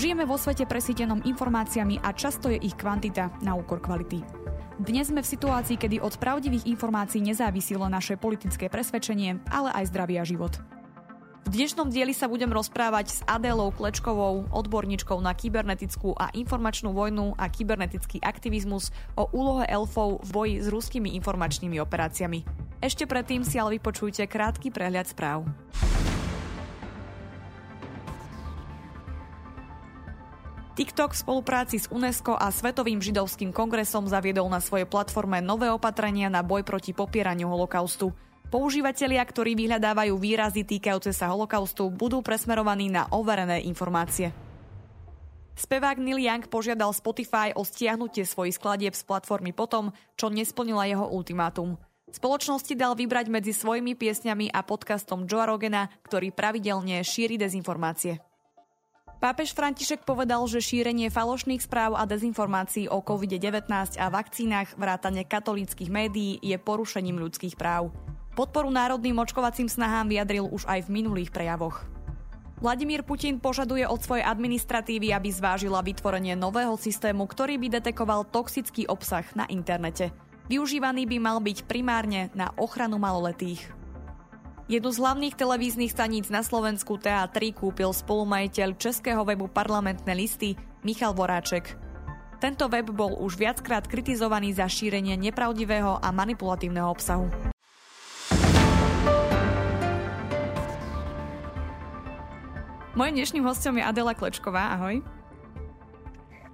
Žijeme vo svete presítenom informáciami a často je ich kvantita na úkor kvality. Dnes sme v situácii, kedy od pravdivých informácií nezávisí len naše politické presvedčenie, ale aj zdravý a život. V dnešnom dieli sa budem rozprávať s Adélou Klečkovou, odborníčkou na kybernetickú a informačnú vojnu a kybernetický aktivizmus o úlohe elfov v boji s ruskými informačnými operáciami. Ešte predtým si ale vypočujte krátky prehľad správ. TikTok v spolupráci s UNESCO a Svetovým židovským kongresom zaviedol na svojej platforme nové opatrenia na boj proti popieraniu holokaustu. Používatelia, ktorí vyhľadávajú výrazy týkajúce sa holokaustu, budú presmerovaní na overené informácie. Spevák Neil Young požiadal Spotify o stiahnutie svojich skladieb z platformy potom, čo nesplnila jeho ultimátum. Spoločnosti dal vybrať medzi svojimi piesňami a podcastom Joe Rogena, ktorý pravidelne šíri dezinformácie. Pápež František povedal, že šírenie falošných správ a dezinformácií o COVID-19 a vakcínach vrátane katolíckých médií je porušením ľudských práv. Podporu národným očkovacím snahám vyjadril už aj v minulých prejavoch. Vladimír Putin požaduje od svojej administratívy, aby zvážila vytvorenie nového systému, ktorý by detekoval toxický obsah na internete. Využívaný by mal byť primárne na ochranu maloletých. Jednu z hlavných televíznych staníc na Slovensku TA3 kúpil spolumajiteľ českého webu Parlamentné listy Michal Voráček. Tento web bol už viackrát kritizovaný za šírenie nepravdivého a manipulatívneho obsahu. Mojím dnešným hostem je Adela Klečková. Ahoj.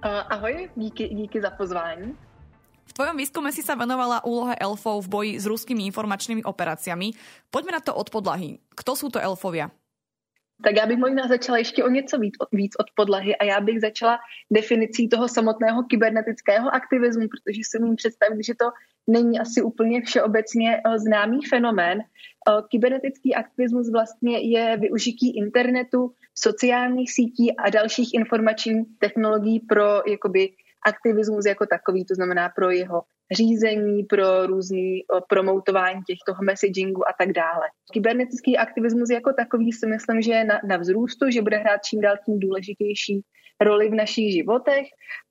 Uh, ahoj, díky, díky za pozvání. V tvojom výskume si sa venovala úlohe elfov v boji s ruskými informačnými operáciami. Poďme na to od podlahy. Kto sú to elfovia? Tak já bych možná začala ještě o něco víc, víc od podlahy a já bych začala definicí toho samotného kybernetického aktivismu, protože si umím představit, že to není asi úplně všeobecně eh, známý fenomén. Eh, kybernetický aktivismus vlastně je využití internetu, sociálních sítí a dalších informačních technologií pro jakoby aktivismus jako takový, to znamená pro jeho řízení, pro různý promoutování těch toho messagingu a tak dále. Kybernetický aktivismus jako takový si myslím, že je na, na vzrůstu, že bude hrát čím dál tím důležitější roli v našich životech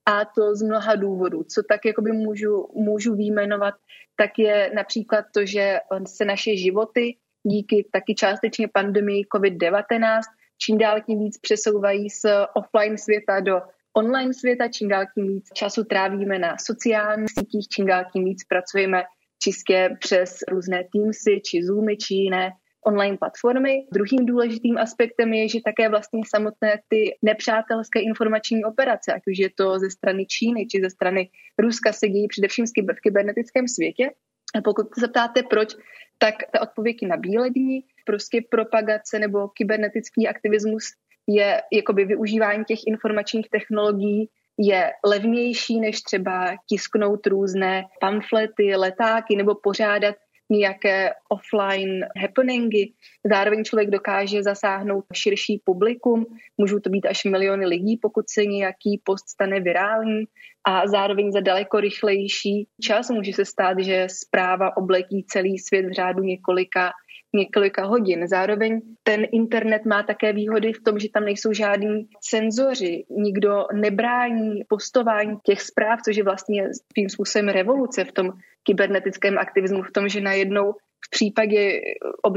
a to z mnoha důvodů. Co tak jakoby můžu, můžu výjmenovat, tak je například to, že se naše životy díky taky částečně pandemii COVID-19 čím dál tím víc přesouvají z offline světa do online světa, čím dál tím víc času trávíme na sociálních sítích, čím dál tím víc pracujeme čistě přes různé Teamsy či Zoomy či jiné online platformy. Druhým důležitým aspektem je, že také vlastně samotné ty nepřátelské informační operace, ať už je to ze strany Číny či ze strany Ruska, se dějí především v kybernetickém světě. A pokud se ptáte proč, tak ta odpověď je na bílé dní. Prostě propagace nebo kybernetický aktivismus je jakoby využívání těch informačních technologií je levnější, než třeba tisknout různé pamflety, letáky nebo pořádat nějaké offline happeningy. Zároveň člověk dokáže zasáhnout širší publikum, můžou to být až miliony lidí, pokud se nějaký post stane virální a zároveň za daleko rychlejší čas může se stát, že zpráva obletí celý svět v řádu několika několika hodin. Zároveň ten internet má také výhody v tom, že tam nejsou žádní cenzoři, nikdo nebrání postování těch zpráv, což je vlastně tím způsobem revoluce v tom kybernetickém aktivismu, v tom, že najednou v případě,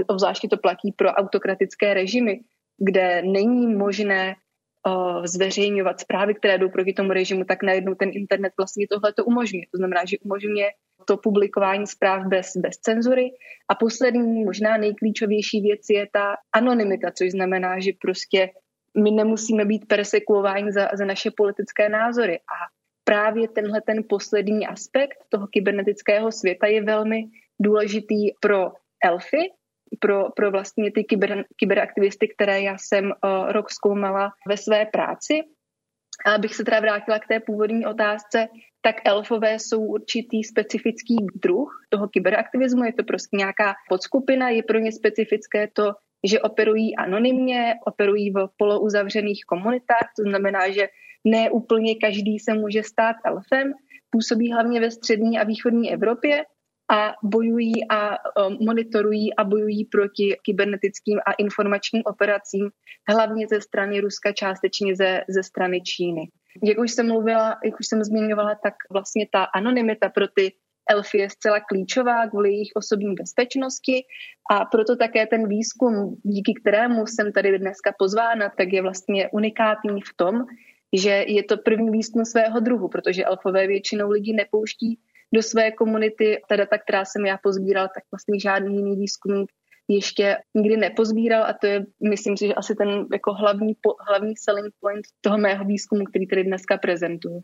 obzvláště to platí pro autokratické režimy, kde není možné uh, zveřejňovat zprávy, které jdou proti tomu režimu, tak najednou ten internet vlastně tohle to umožňuje. To znamená, že umožňuje to publikování zpráv bez, bez cenzury. A poslední, možná nejklíčovější věc je ta anonymita, což znamená, že prostě my nemusíme být persekuováni za, za naše politické názory. A právě tenhle ten poslední aspekt toho kybernetického světa je velmi důležitý pro elfy, pro, pro vlastně ty kyber, kyberaktivisty, které já jsem uh, rok zkoumala ve své práci. A abych se teda vrátila k té původní otázce, tak elfové jsou určitý specifický druh toho kyberaktivismu, je to prostě nějaká podskupina, je pro ně specifické to, že operují anonymně, operují v polouzavřených komunitách, to znamená, že ne úplně každý se může stát elfem, působí hlavně ve střední a východní Evropě a bojují a monitorují a bojují proti kybernetickým a informačním operacím, hlavně ze strany Ruska, částečně ze, ze strany Číny. Jak už jsem mluvila, jak už jsem zmiňovala, tak vlastně ta anonymita pro ty elfy je zcela klíčová kvůli jejich osobní bezpečnosti a proto také ten výzkum, díky kterému jsem tady dneska pozvána, tak je vlastně unikátní v tom, že je to první výzkum svého druhu, protože elfové většinou lidi nepouští do své komunity. Ta data, která jsem já pozbíral, tak vlastně žádný jiný výzkumník ještě nikdy nepozbíral a to je, myslím si, že asi ten jako hlavní, hlavní selling point toho mého výzkumu, který tady dneska prezentuju.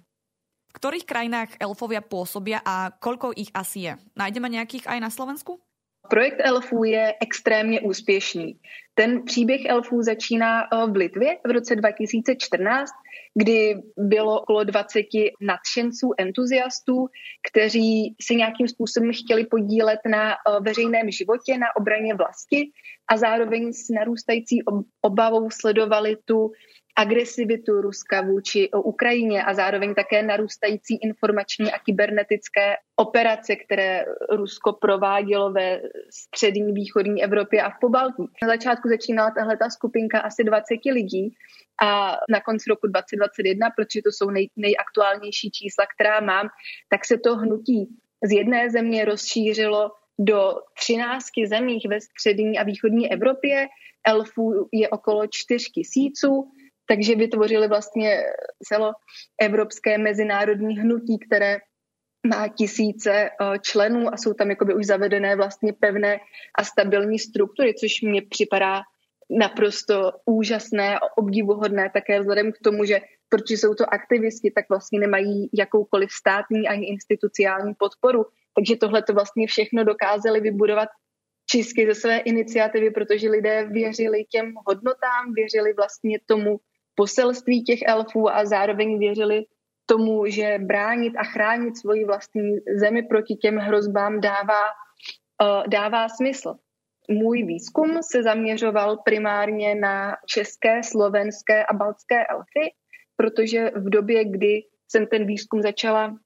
V ktorých krajinách elfovia pôsobia a koľko ich asi je? Nájdeme nejakých aj na Slovensku? Projekt elfů je extrémně úspěšný. Ten příběh elfů začíná eh, v Litvě v roce 2014, kdy bylo okolo 20 nadšenců, entuziastů, kteří se nějakým způsobem chtěli podílet na eh, veřejném životě, na obraně vlasti a zároveň s narůstající obavou sledovali tu agresivitu Ruska vůči Ukrajině a zároveň také narůstající informační a kybernetické operace, které Rusko provádělo ve střední východní Evropě a v Pobaltí. Na začátku začínala tahle ta skupinka asi 20 lidí a na konci roku 2021, protože to jsou nej, nejaktuálnější čísla, která mám, tak se to hnutí z jedné země rozšířilo do 13 zemích ve střední a východní Evropě. Elfů je okolo 4 tisíců takže vytvořili vlastně celoevropské mezinárodní hnutí, které má tisíce eh, členů a jsou tam jakoby už zavedené vlastně pevné a stabilní struktury, což mně připadá naprosto úžasné a obdivuhodné také vzhledem k tomu, že protože jsou to aktivisti, tak vlastně nemají jakoukoliv státní ani instituciální podporu. Takže tohle to vlastně všechno dokázali vybudovat čistě ze své iniciativy, protože lidé věřili těm hodnotám, věřili vlastně tomu, poselství těch elfů a zároveň věřili tomu, že bránit a chránit svoji vlastní zemi proti těm hrozbám dává, uh, dává smysl. Můj výzkum se zaměřoval primárně na české, slovenské a baltské elfy, protože v době, kdy jsem ten výzkum začala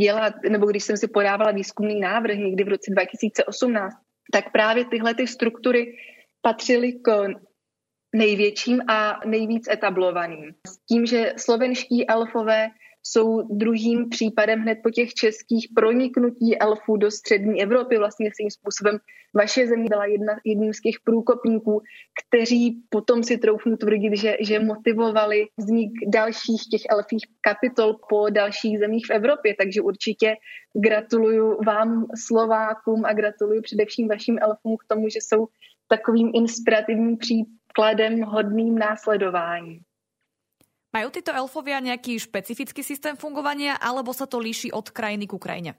dělat, nebo když jsem si podávala výzkumný návrh někdy v roce 2018, tak právě tyhle ty struktury patřily k největším a nejvíc etablovaným. S tím, že slovenští elfové jsou druhým případem hned po těch českých proniknutí elfů do střední Evropy. Vlastně svým způsobem vaše země byla jedna, jedním z těch průkopníků, kteří potom si troufnu tvrdit, že, že motivovali vznik dalších těch elfích kapitol po dalších zemích v Evropě. Takže určitě gratuluju vám Slovákům a gratuluju především vašim elfům k tomu, že jsou takovým inspirativním příkladem hodným následování. Majú títo elfovia nejaký špecifický systém fungovania, alebo sa to líši od krajiny k Ukrajine?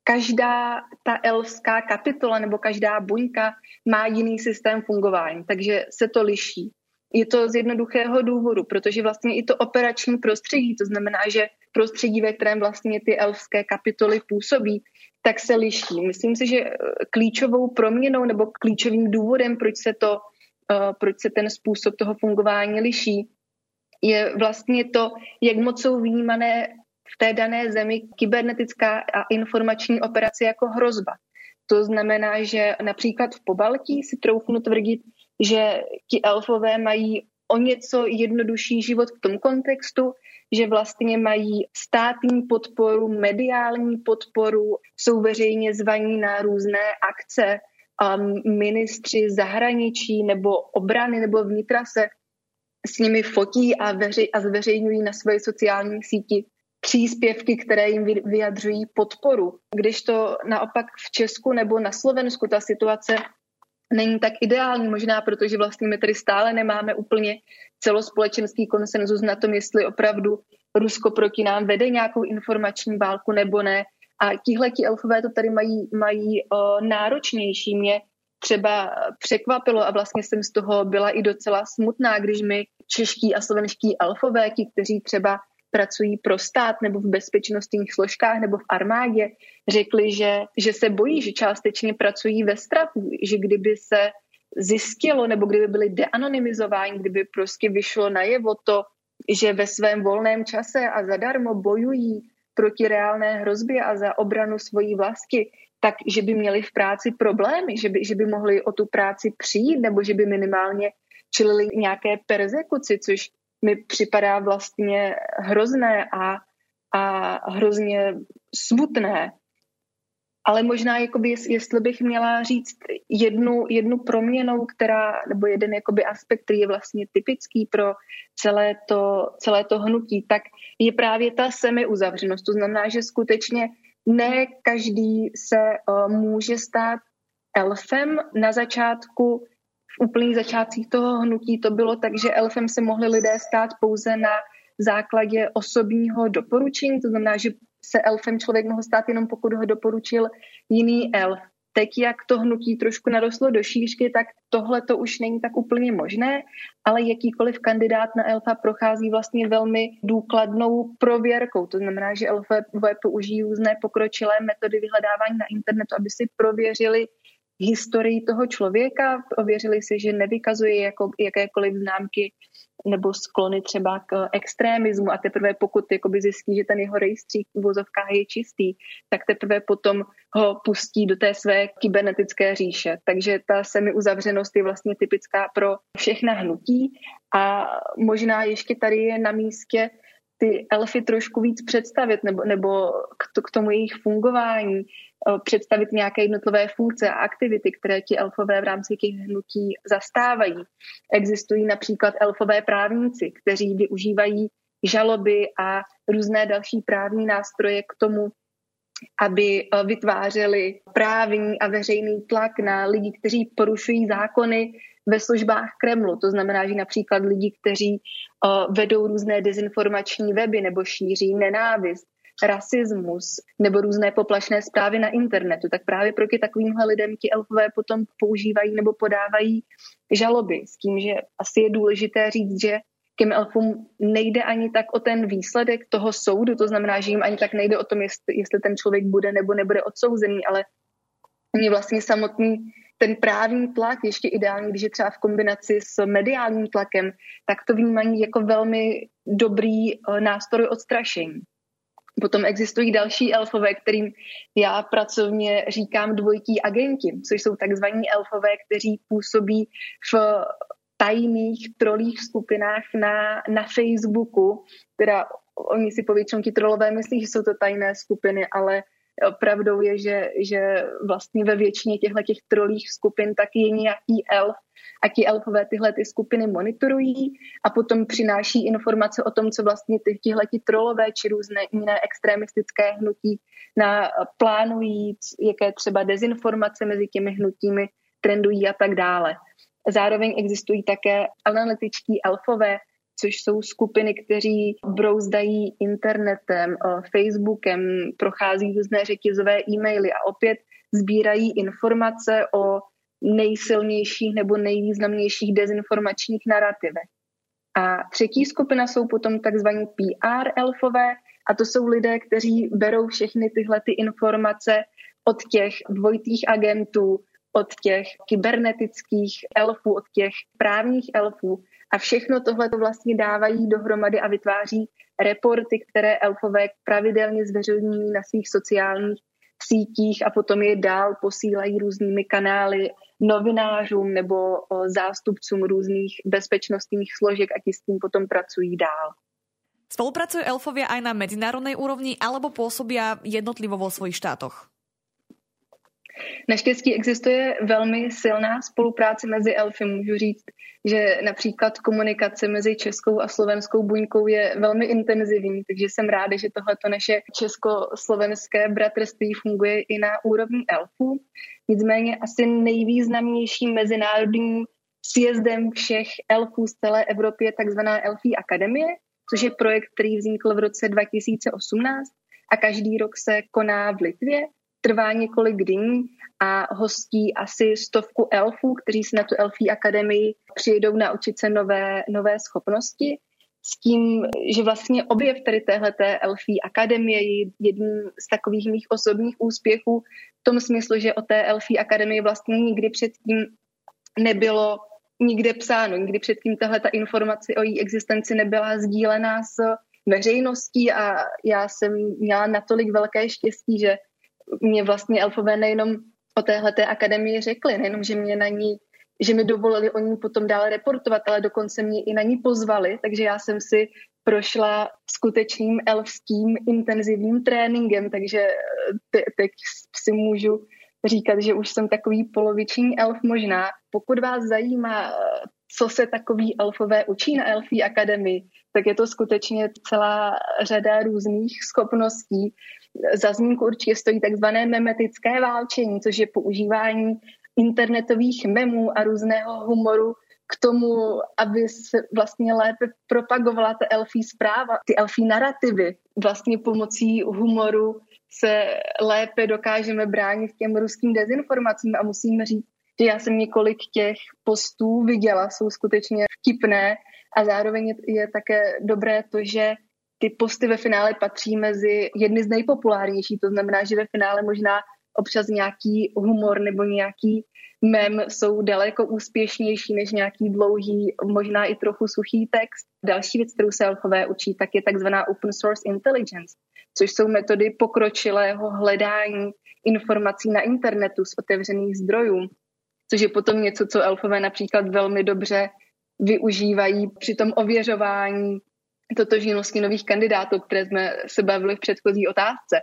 Každá ta elfská kapitola nebo každá buňka má jiný systém fungování, takže se to liší. Je to z jednoduchého důvodu, protože vlastně i to operační prostředí, to znamená, že prostředí, ve kterém vlastně ty elfské kapitoly působí, tak se liší. Myslím si, že klíčovou proměnou nebo klíčovým důvodem, proč se to proč se ten způsob toho fungování liší, je vlastně to, jak moc jsou vnímané v té dané zemi kybernetická a informační operace jako hrozba. To znamená, že například v Pobaltí si troufnu tvrdit, že ti elfové mají o něco jednodušší život v tom kontextu, že vlastně mají státní podporu, mediální podporu, jsou veřejně zvaní na různé akce, um, ministři zahraničí nebo obrany nebo vnitra se s nimi fotí a, veři, a zveřejňují na své sociální síti příspěvky, které jim vyjadřují podporu. Když to naopak v Česku nebo na Slovensku ta situace není tak ideální, možná protože vlastně my tady stále nemáme úplně celospolečenský konsenzus na tom, jestli opravdu Rusko proti nám vede nějakou informační válku nebo ne, a tihleti elfové to tady mají, mají o, náročnější. Mě třeba překvapilo a vlastně jsem z toho byla i docela smutná, když mi čeští a slovenští elfové, ti, kteří třeba pracují pro stát nebo v bezpečnostních složkách nebo v armádě, řekli, že, že se bojí, že částečně pracují ve strachu, že kdyby se zjistilo nebo kdyby byli deanonymizováni, kdyby prostě vyšlo najevo to, že ve svém volném čase a zadarmo bojují proti reálné hrozbě a za obranu svojí vlasti, tak že by měli v práci problémy, že by, že by mohli o tu práci přijít, nebo že by minimálně čelili nějaké persekuci, což mi připadá vlastně hrozné a, a hrozně smutné. Ale možná, jakoby, jestli bych měla říct jednu, jednu proměnou, která, nebo jeden jakoby aspekt, který je vlastně typický pro celé to, celé to hnutí, tak je právě ta semiuzavřenost. To znamená, že skutečně ne každý se uh, může stát elfem. Na začátku, v úplných začátcích toho hnutí to bylo tak, že elfem se mohli lidé stát pouze na základě osobního doporučení, to znamená, že se elfem člověk mohl stát jenom pokud ho doporučil jiný elf. Teď, jak to hnutí trošku narostlo do šířky, tak tohle to už není tak úplně možné, ale jakýkoliv kandidát na elfa prochází vlastně velmi důkladnou prověrkou. To znamená, že elfové použijí různé pokročilé metody vyhledávání na internetu, aby si prověřili historii toho člověka, ověřili si, že nevykazuje jako, jakékoliv známky nebo sklony třeba k extrémismu a teprve pokud jakoby zjistí, že ten jeho rejstřík v vozovkách je čistý, tak teprve potom ho pustí do té své kybernetické říše. Takže ta semiuzavřenost je vlastně typická pro všechna hnutí a možná ještě tady je na místě ty elfy trošku víc představit nebo, nebo k, to, k tomu jejich fungování, eh, představit nějaké jednotlivé funkce a aktivity, které ti elfové v rámci těch hnutí zastávají. Existují například elfové právníci, kteří využívají žaloby a různé další právní nástroje k tomu, aby eh, vytvářeli právní a veřejný tlak na lidi, kteří porušují zákony ve službách Kremlu. To znamená, že například lidi, kteří uh, vedou různé dezinformační weby nebo šíří nenávist, rasismus nebo různé poplašné zprávy na internetu, tak právě proti takovýmhle lidem ti elfové potom používají nebo podávají žaloby s tím, že asi je důležité říct, že těm elfům nejde ani tak o ten výsledek toho soudu, to znamená, že jim ani tak nejde o tom, jestli, jestli ten člověk bude nebo nebude odsouzený, ale oni vlastně samotný ten právní tlak, ještě ideální, když je třeba v kombinaci s mediálním tlakem, tak to vnímají jako velmi dobrý eh, nástroj odstrašení. Potom existují další elfové, kterým já pracovně říkám dvojití agenti, což jsou takzvaní elfové, kteří působí v tajných trolích skupinách na, na Facebooku, teda oni si povětšinou ti trolové myslí, že jsou to tajné skupiny, ale pravdou je, že, že vlastně ve většině těchto těch trolích skupin tak je nějaký elf a ti elfové tyhle ty skupiny monitorují a potom přináší informace o tom, co vlastně ty, tihle ti trolové či různé jiné extremistické hnutí na, plánují, jaké třeba dezinformace mezi těmi hnutími trendují a tak dále. Zároveň existují také analytičtí elfové, což jsou skupiny, kteří brouzdají internetem, eh, Facebookem, prochází různé řetězové e-maily a opět sbírají informace o nejsilnějších nebo nejvýznamnějších dezinformačních narrativech. A třetí skupina jsou potom takzvaní PR elfové, a to jsou lidé, kteří berou všechny tyhle ty informace od těch dvojitých agentů, od těch kybernetických elfů, od těch právních elfů a všechno tohle to vlastně dávají dohromady a vytváří reporty, které elfové pravidelně zveřejňují na svých sociálních sítích a potom je dál posílají různými kanály novinářům nebo zástupcům různých bezpečnostních složek a ti s tím potom pracují dál. Spolupracujú elfovia aj na medzinárodnej úrovni alebo pôsobia jednotlivo vo svojich štátoch? Naštěstí existuje velmi silná spolupráce mezi elfy. Můžu říct, že například komunikace mezi českou a slovenskou buňkou je velmi intenzivní, takže jsem ráda, že tohleto naše česko-slovenské bratrství funguje i na úrovni elfů. Nicméně asi nejvýznamnějším mezinárodním sjezdem všech elfů z celé Evropy je takzvaná Elfí akademie, což je projekt, který vznikl v roce 2018 a každý rok se koná v Litvě trvá několik dní a hostí asi stovku elfů, kteří si na tu Elfí akademii přijedou naučit se nové, nové schopnosti. S tím, že vlastně objev tady téhleté Elfí akademie je jedním z takových mých osobních úspěchů v tom smyslu, že o té Elfí akademii vlastně nikdy předtím nebylo nikde psáno, nikdy předtím tahle ta informace o její existenci nebyla sdílená s veřejností a já jsem měla natolik velké štěstí, že mě vlastně elfové nejenom o téhle akademii řekli, nejenom, že mě na ní že mi dovolili o ní potom dále reportovat, ale dokonce mě i na ní pozvali, takže já jsem si prošla skutečným elfským intenzivním tréninkem, takže te- teď si můžu říkat, že už jsem takový poloviční elf možná. Pokud vás zajímá, co se takový elfové učí na Elfí akademii, tak je to skutečně celá řada různých schopností. Za zmínku určitě stojí takzvané memetické válčení, což je používání internetových memů a různého humoru k tomu, aby se vlastně lépe propagovala ta elfí zpráva, ty elfí narrativy. Vlastně pomocí humoru se lépe dokážeme bránit těm ruským dezinformacím a musím říct, že já jsem několik těch postů viděla, jsou skutečně vtipné a zároveň je, je také dobré to, že ty posty ve finále patří mezi jedny z nejpopulárnějších, to znamená, že ve finále možná občas nějaký humor nebo nějaký mem jsou daleko úspěšnější než nějaký dlouhý, možná i trochu suchý text. Další věc, kterou se elfové učí, tak je takzvaná open source intelligence, což jsou metody pokročilého hledání informací na internetu z otevřených zdrojů, což je potom něco, co elfové například velmi dobře využívají při tom ověřování totožnosti nových kandidátů, které jsme se bavili v předchozí otázce.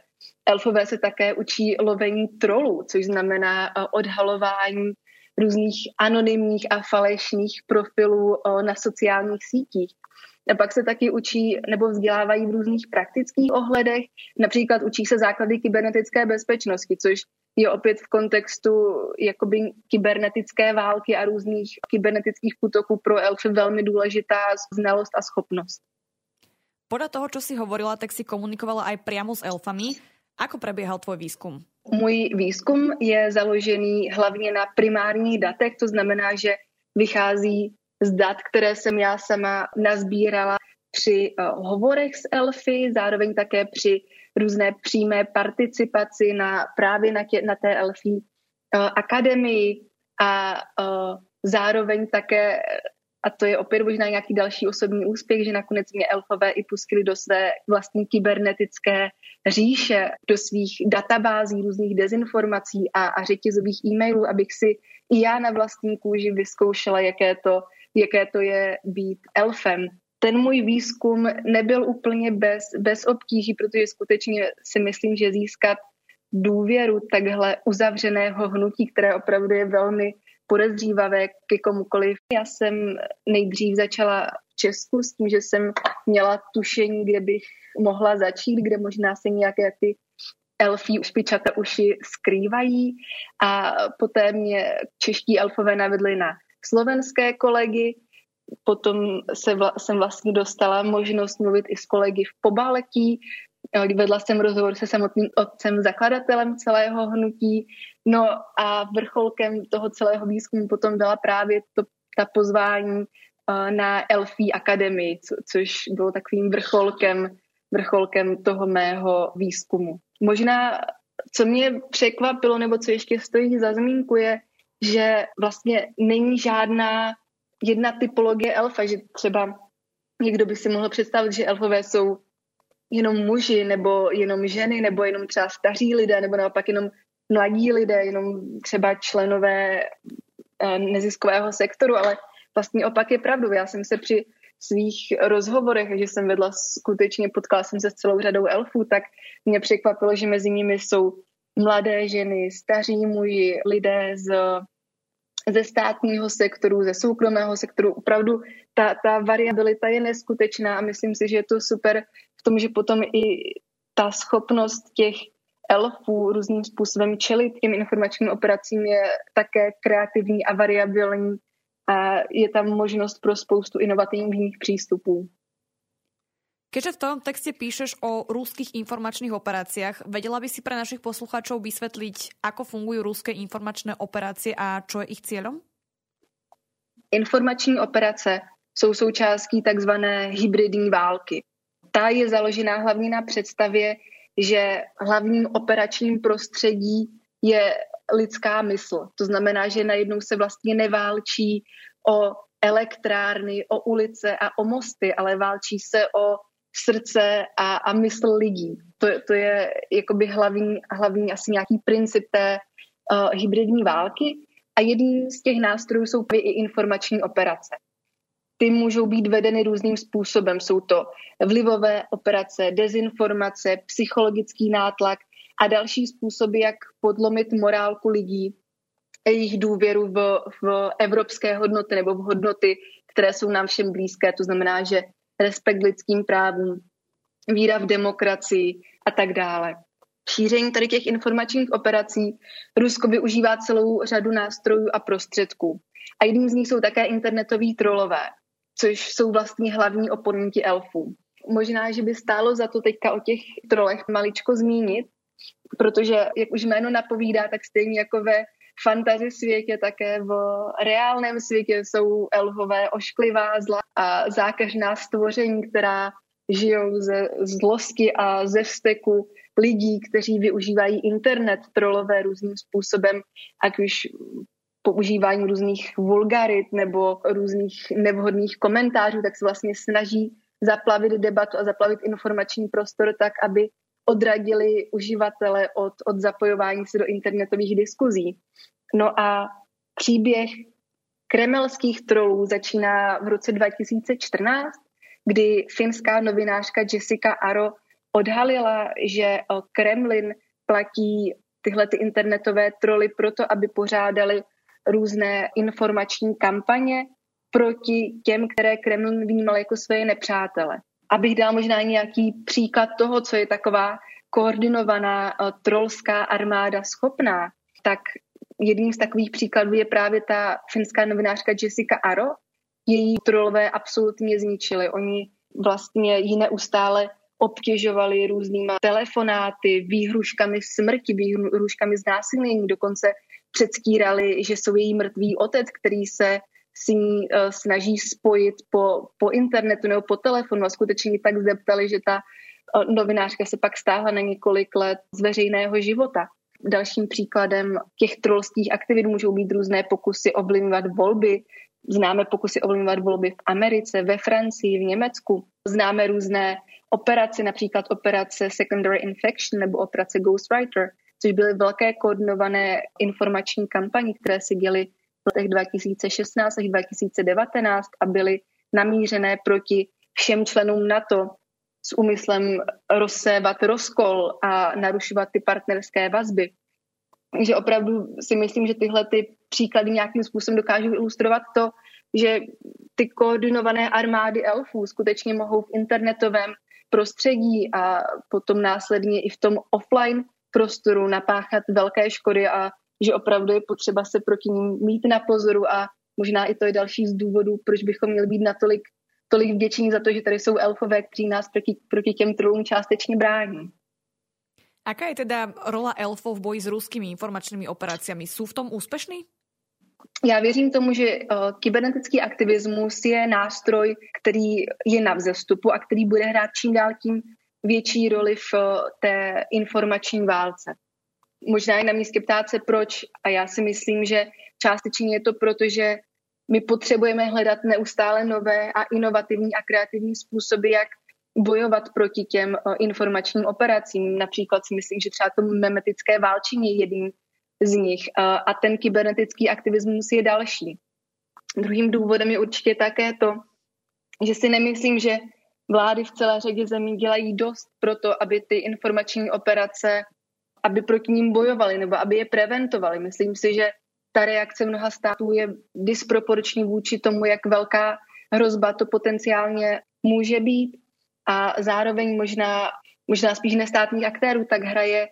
Elfové se také učí lovení trolů, což znamená eh, odhalování různých anonymních a falešných profilů eh, na sociálních sítích. A pak se taky učí nebo vzdělávají v různých praktických ohledech. Například učí se základy kybernetické bezpečnosti, což je opět v kontextu jakoby kybernetické války a různých kybernetických útoků pro elfy velmi důležitá znalost a schopnost. Podľa toho, čo si hovorila, tak si komunikovala aj priamo s elfami. Ako prebiehal tvoj výzkum? Můj výzkum je založený hlavně na primárních datech, to znamená, že vychází z dat, které jsem já sama nazbírala při uh, hovorech s elfy, zároveň také při různé přímé participaci na právě na, tě, na té elfí uh, akademii a uh, zároveň také a to je opět možná nějaký další osobní úspěch, že nakonec mě elfové i pustili do své vlastní kybernetické říše, do svých databází, různých dezinformací a, a řetězových e-mailů, abych si i já na vlastní kůži vyzkoušela, jaké to, jaké to je být elfem. Ten můj výzkum nebyl úplně bez, bez obtíží, protože skutečně si myslím, že získat důvěru takhle uzavřeného hnutí, které opravdu je velmi podezřívavé ke komukoliv. Já jsem nejdřív začala v Česku s tím, že jsem měla tušení, kde bych mohla začít, kde možná se nějaké ty elfí špičata uši skrývají. A poté mě čeští elfové navedli na slovenské kolegy, potom se vla, jsem vlastně dostala možnost mluvit i s kolegy v Pobaletí, Vedla jsem rozhovor se samotným otcem, zakladatelem celého hnutí. No a vrcholkem toho celého výzkumu potom byla právě to, ta pozvání uh, na Elfí akademii, co, což bylo takovým vrcholkem, vrcholkem toho mého výzkumu. Možná, co mě překvapilo, nebo co ještě stojí za zmínku, je, že vlastně není žádná jedna typologie elfa, že třeba někdo by si mohl představit, že elfové jsou jenom muži, nebo jenom ženy, nebo jenom třeba staří lidé, nebo naopak jenom mladí lidé, jenom třeba členové eh, neziskového sektoru, ale vlastně opak je pravdou. Já jsem se při svých rozhovorech, že jsem vedla skutečně, potkala jsem se s celou řadou elfů, tak mě překvapilo, že mezi nimi jsou mladé ženy, staří muži, lidé z, ze státního sektoru, ze soukromého sektoru. Opravdu ta, ta variabilita je neskutečná a myslím si, že je to super v tom, že potom i ta schopnost těch elfů různým způsobem čelit těm informačním operacím je také kreativní a variabilní a je tam možnost pro spoustu inovativních přístupů. Keďže v tom texte píšeš o ruských informačných operáciách, vedela by si pre našich posluchačov vysvetliť, ako fungujú ruské informačné operácie a čo je ich cieľom? Informační operace jsou součástí takzvané hybridní války ta je založená hlavně na představě, že hlavním operačním prostředí je lidská mysl. To znamená, že najednou se vlastně neválčí o elektrárny, o ulice a o mosty, ale válčí se o srdce a, a mysl lidí. To, to je jakoby hlavní, hlavní asi nějaký princip té uh, hybridní války. A jedním z těch nástrojů jsou i informační operace. Ty můžou být vedeny různým způsobem. Jsou to vlivové operace, dezinformace, psychologický nátlak a další způsoby, jak podlomit morálku lidí a jejich důvěru v, v evropské hodnoty nebo v hodnoty, které jsou nám všem blízké. To znamená, že respekt lidským právům, víra v demokracii a tak dále. Šíření tady těch informačních operací Rusko využívá celou řadu nástrojů a prostředků. A jedním z nich jsou také internetoví trolové, což jsou vlastně hlavní oponenti elfů. Možná, že by stálo za to teďka o těch trolech maličko zmínit, protože, jak už jméno napovídá, tak stejně jako ve fantasy světě, také v reálném světě jsou elfové ošklivá zla a zákeřná stvoření, která žijou ze zlosti a ze vzteku lidí, kteří využívají internet trolové různým způsobem, ať už používání různých vulgarit nebo různých nevhodných komentářů, tak se vlastně snaží zaplavit debatu a zaplavit informační prostor tak, aby odradili uživatele od, od zapojování se do internetových diskuzí. No a příběh kremelských trolů začíná v roce 2014, kdy finská novinářka Jessica Aro odhalila, že Kremlin platí tyhle ty internetové troly proto, aby pořádali různé informační kampaně proti těm, které Kremlin vnímal jako své nepřátele. Abych dal možná nějaký příklad toho, co je taková koordinovaná trolská armáda schopná, tak jedním z takových příkladů je právě ta finská novinářka Jessica Aro. Její trolové absolutně zničili. Oni vlastně ji neustále obtěžovali různýma telefonáty, výhruškami smrti, výhruškami znásilnění, dokonce předstírali, že jsou její mrtvý otec, který se s ní uh, snaží spojit po, po internetu nebo po telefonu a skutečně tak zeptali, že ta uh, novinářka se pak stáhla na několik let z veřejného života. Dalším příkladem těch trolských aktivit můžou být různé pokusy ovlivňovat volby. Známe pokusy ovlivňovat volby v Americe, ve Francii, v Německu. Známe různé operace, například operace Secondary Infection nebo operace Ghostwriter, což byly velké koordinované informační kampaně, které se děly v letech 2016 až 2019 a byly namířené proti všem členům NATO s úmyslem rozsévat rozkol a narušovat ty partnerské vazby. Takže opravdu si myslím, že tyhle ty příklady nějakým způsobem dokážou ilustrovat to, že ty koordinované armády elfů skutečně mohou v internetovém prostředí a potom následně i v tom offline prostoru napáchat velké škody a že opravdu je potřeba se proti ním mít na pozoru a možná i to je další z důvodů, proč bychom měli být natolik tolik vděční za to, že tady jsou elfové, kteří nás proti, proti těm trolům částečně brání. Aká je teda rola elfov v boji s ruskými informačními operáciami? Jsou v tom úspěšní? Já věřím tomu, že uh, kybernetický aktivismus je nástroj, který je na vzestupu a který bude hrát čím dál tím větší roli v uh, té informační válce. Možná je na místě ptát se proč a já si myslím, že částečně je to proto, že my potřebujeme hledat neustále nové a inovativní a kreativní způsoby, jak bojovat proti těm uh, informačním operacím. Například si myslím, že třeba to memetické válčení je jedním z nich a ten kybernetický aktivismus je další. Druhým důvodem je určitě také to, že si nemyslím, že vlády v celé řadě zemí dělají dost pro to, aby ty informační operace, aby proti ním bojovali nebo aby je preventovali. Myslím si, že ta reakce mnoha států je disproporční vůči tomu, jak velká hrozba to potenciálně může být a zároveň možná, možná spíš nestátních aktérů tak hraje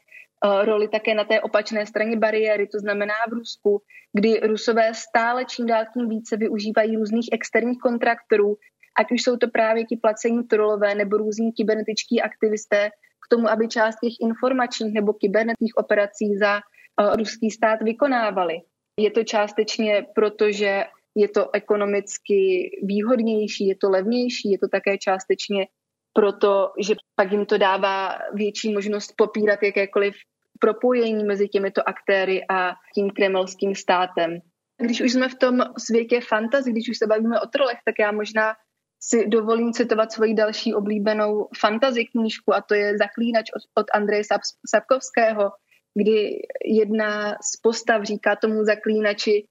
Eh, roli také na té opačné straně bariéry, to znamená v Rusku, kdy Rusové stále čím dál tím více využívají různých externích kontraktorů, ať už jsou to právě ti placení trolové nebo různí kybernetičtí aktivisté, k tomu, aby část těch informačních nebo kybernetických operací za uh, ruský stát vykonávali. Je to částečně proto, že je to ekonomicky výhodnější, je to levnější, je to také částečně proto, že pak jim to dává větší možnost popírat jakékoliv propojení mezi těmito aktéry a tím kremelským státem. Když už jsme v tom světě fantazy, když už se bavíme o trolech, tak já možná si dovolím citovat svoji další oblíbenou fantasy knížku a to je Zaklínač od, od Andreje Sapkovského, kdy jedna z postav říká tomu zaklínači,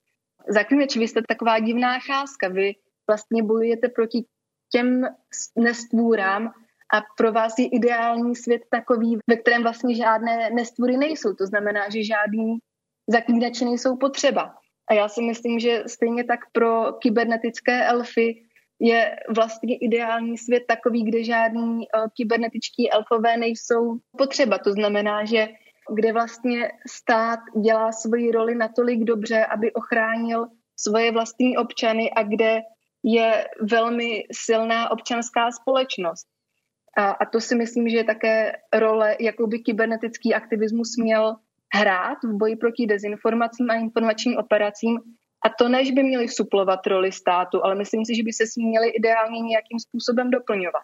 zaklínači, vy jste taková divná cházka, vy vlastně bojujete proti těm nestvůrám a pro vás je ideální svět takový, ve kterém vlastně žádné nestvůry nejsou. To znamená, že žádní zaklínači nejsou potřeba. A já si myslím, že stejně tak pro kybernetické elfy je vlastně ideální svět takový, kde žádní uh, kybernetičtí elfové nejsou potřeba. To znamená, že kde vlastně stát dělá svoji roli natolik dobře, aby ochránil svoje vlastní občany a kde je velmi silná občanská společnost. A, a to si myslím, že je také role, jakou by kybernetický aktivismus měl hrát v boji proti dezinformacím a informačním operacím. A to než by měli suplovat roli státu, ale myslím si, že by se s ní měli ideálně nějakým způsobem doplňovat.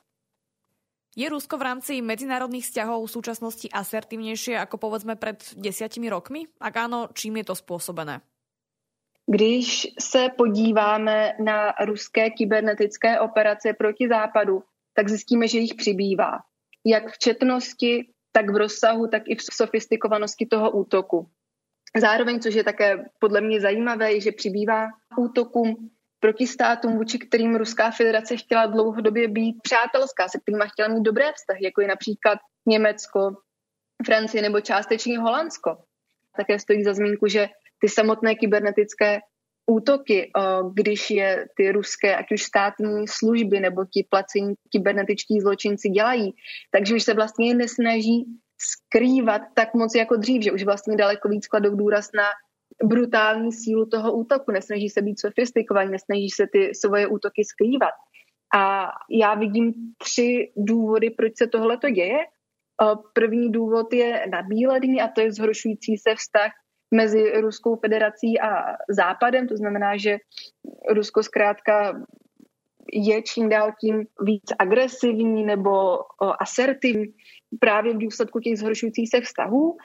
Je Rusko v rámci medzinárodných vzťahov v súčasnosti asertívnejšie ako povedzme pred desiatimi rokmi? Ak áno, čím je to spôsobené? Když se podíváme na ruské kybernetické operace proti západu, tak zjistíme, že jich přibývá. Jak v četnosti, tak v rozsahu, tak i v sofistikovanosti toho útoku. Zároveň, což je také podle mě zajímavé, že přibývá útokům proti státům, vůči kterým Ruská federace chtěla dlouhodobě být přátelská, se kterými chtěla mít dobré vztahy, jako je například Německo, Francie nebo částečně Holandsko. Také stojí za zmínku, že ty samotné kybernetické útoky, když je ty ruské, ať už státní služby nebo ti placení kybernetičtí zločinci dělají, takže už se vlastně nesnaží skrývat tak moc jako dřív, že už vlastně daleko víc kladou důraz na brutální sílu toho útoku, nesnaží se být sofistikovaní, nesnaží se ty svoje útoky skrývat. A já vidím tři důvody, proč se tohle to děje. První důvod je nabílený a to je zhoršující se vztah mezi Ruskou federací a Západem, to znamená, že Rusko zkrátka je čím dál tím víc agresivní nebo asertivní právě v důsledku těch zhoršujících se vztahů.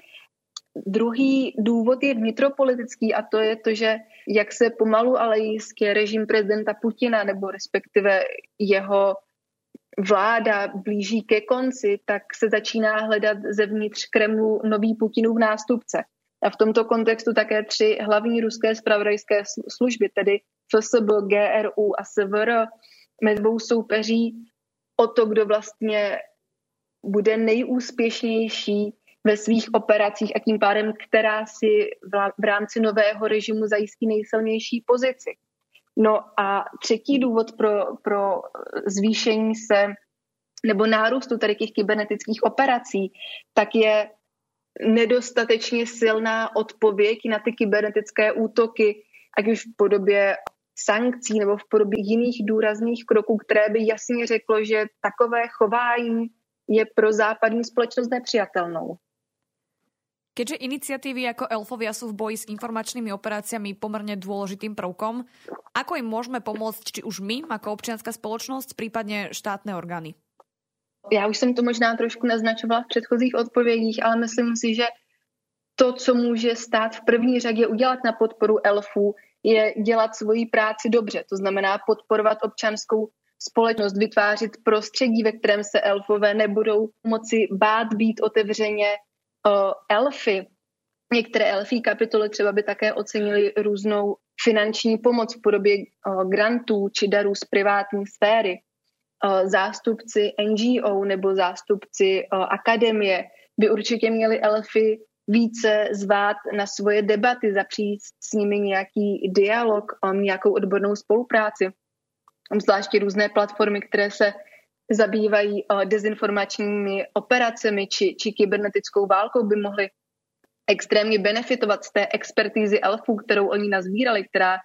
Druhý důvod je vnitropolitický a to je to, že jak se pomalu, ale jistě režim prezidenta Putina nebo respektive jeho vláda blíží ke konci, tak se začíná hledat zevnitř Kremlu nový Putinův nástupce. A v tomto kontextu také tři hlavní ruské spravodajské služby, tedy FSB, GRU a SVR, mezi dvou soupeří o to, kdo vlastně bude nejúspěšnější ve svých operacích a tím pádem, která si v rámci nového režimu zajistí nejsilnější pozici. No a třetí důvod pro, pro zvýšení se nebo nárůstu tady těch kybernetických operací, tak je nedostatečně silná odpověď na ty kybernetické útoky, ať už v podobě sankcí nebo v podobě jiných důrazných kroků, které by jasně řeklo, že takové chování je pro západní společnost nepřijatelnou. Keďže iniciatívy ako Elfovia sú v boji s informačnými operáciami pomerne dôležitým prvkom, ako im môžeme pomôcť či už my ako občianská spoločnosť, prípadne štátne orgány? Já už jsem to možná trošku naznačovala v předchozích odpovědích, ale myslím si, že to, co může stát v první řadě udělat na podporu elfů, je dělat svoji práci dobře. To znamená podporovat občanskou společnost, vytvářet prostředí, ve kterém se elfové nebudou moci bát být otevřeně uh, elfy. Některé elfí kapitoly třeba by také ocenili různou finanční pomoc v podobě uh, grantů či darů z privátní sféry. Eh, zástupci NGO nebo zástupci eh, akademie by určitě měli elfy více zvát na svoje debaty, zapřít s nimi nějaký dialog, eh, nějakou odbornou spolupráci. Zvláště různé platformy, které se zabývají dezinformačními operacemi či, či kybernetickou válkou, by mohly extrémně benefitovat z té expertízy elfů, kterou oni nazbírali, která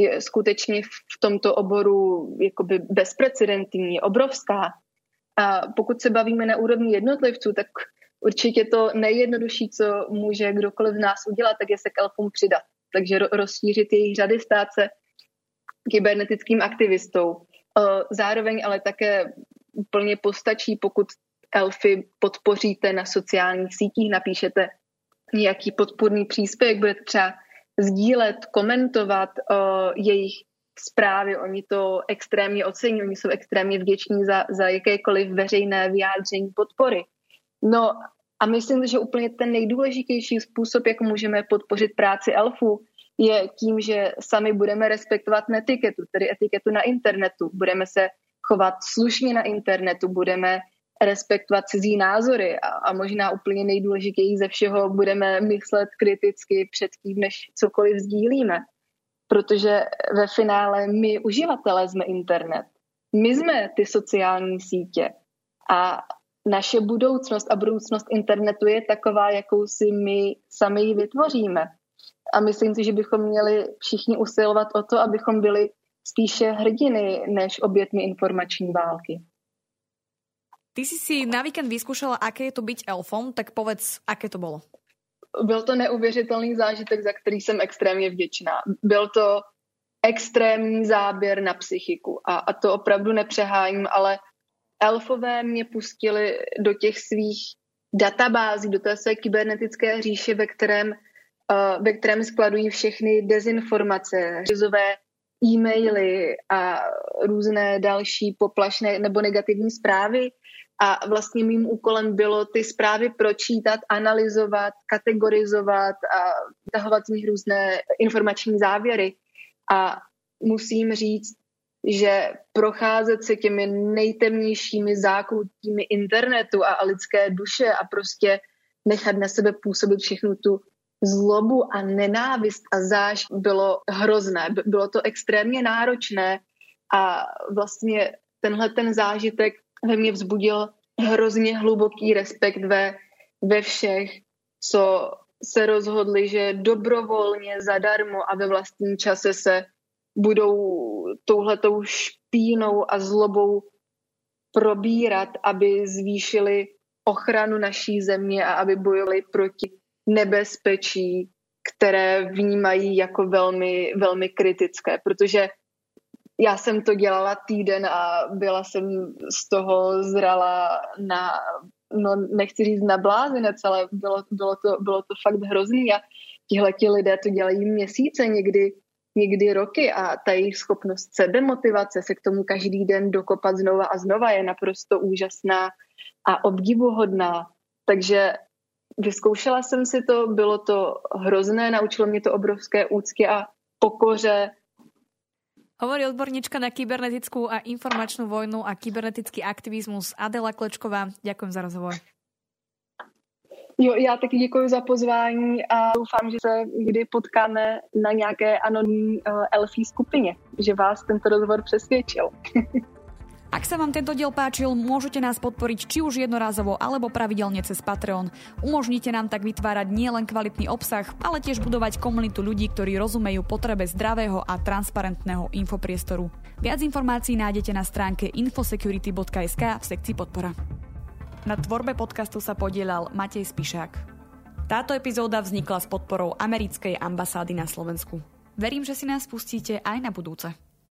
je skutečně v tomto oboru jakoby bezprecedentní, obrovská. A pokud se bavíme na úrovni jednotlivců, tak určitě to nejjednodušší, co může kdokoliv z nás udělat, tak je se k elfům přidat. Takže rozšířit jejich řady, stát se kybernetickým aktivistou. Zároveň ale také úplně postačí, pokud elfy podpoříte na sociálních sítích, napíšete nějaký podpůrný příspěvek, budete třeba sdílet, komentovat uh, jejich zprávy, oni to extrémně ocení, oni jsou extrémně vděční za, za jakékoliv veřejné vyjádření podpory. No a myslím, že úplně ten nejdůležitější způsob, jak můžeme podpořit práci elfů, je tím, že sami budeme respektovat etiketu, tedy etiketu na internetu. Budeme se chovat slušně na internetu, budeme respektovat cizí názory a, a možná úplně nejdůležitější ze všeho budeme myslet kriticky před tím, než cokoliv sdílíme. Protože ve finále my uživatelé jsme internet. My jsme ty sociální sítě a naše budoucnost a budoucnost internetu je taková, jakou si my sami ji vytvoříme. A myslím si, že bychom měli všichni usilovat o to, abychom byli spíše hrdiny než obětmi informační války. Ty si si na víkend vyskúšala, aké je to být elfom, tak povedz, aké to bylo. Byl to neuvěřitelný zážitek, za který jsem extrémně vděčná. Byl to extrémní záběr na psychiku a, a to opravdu nepřehájím, ale elfové mě pustili do těch svých databází, do té své kybernetické říše, ve kterém, uh, ve kterém skladují všechny dezinformace, řizové e-maily a různé další poplašné nebo negativní zprávy. A vlastně mým úkolem bylo ty zprávy pročítat, analyzovat, kategorizovat a tahovat z nich různé informační závěry. A musím říct, že procházet se těmi nejtemnějšími zákoutími internetu a lidské duše a prostě nechat na sebe působit všechnu tu zlobu a nenávist a záž bylo hrozné. Bylo to extrémně náročné a vlastně tenhle ten zážitek ve mně vzbudil hrozně hluboký respekt ve, ve všech, co se rozhodli, že dobrovolně, zadarmo a ve vlastním čase se budou touhletou špínou a zlobou probírat, aby zvýšili ochranu naší země a aby bojovali proti nebezpečí, které vnímají jako velmi, velmi kritické, protože já jsem to dělala týden a byla jsem z toho zrala na, no nechci říct na blázinec, ale bylo, bylo, to, bylo to fakt hrozný a tihleti lidé to dělají měsíce, někdy, někdy roky a ta jejich schopnost sebemotivace se k tomu každý den dokopat znova a znova je naprosto úžasná a obdivuhodná. Takže vyzkoušela jsem si to, bylo to hrozné, naučilo mě to obrovské úcty a pokoře. Hovorí odborníčka na kybernetickú a informačnú vojnu a kybernetický aktivismus Adela Klečková. Ďakujem za rozhovor. Jo, já taky děkuji za pozvání a doufám, že se kdy potkáme na nějaké anonimní uh, elfí skupině, že vás tento rozhovor přesvědčil. Ak sa vám tento diel páčil, môžete nás podporiť či už jednorázovo alebo pravidelne cez Patreon. Umožníte nám tak vytvárať nielen kvalitný obsah, ale tiež budovať komunitu ľudí, ktorí rozumejú potrebe zdravého a transparentného infopriestoru. Viac informácií nájdete na stránke infosecurity.sk v sekcii podpora. Na tvorbe podcastu sa podielal Matej Spišák. Táto epizóda vznikla s podporou americkej ambasády na Slovensku. Verím, že si nás pustíte aj na budúce.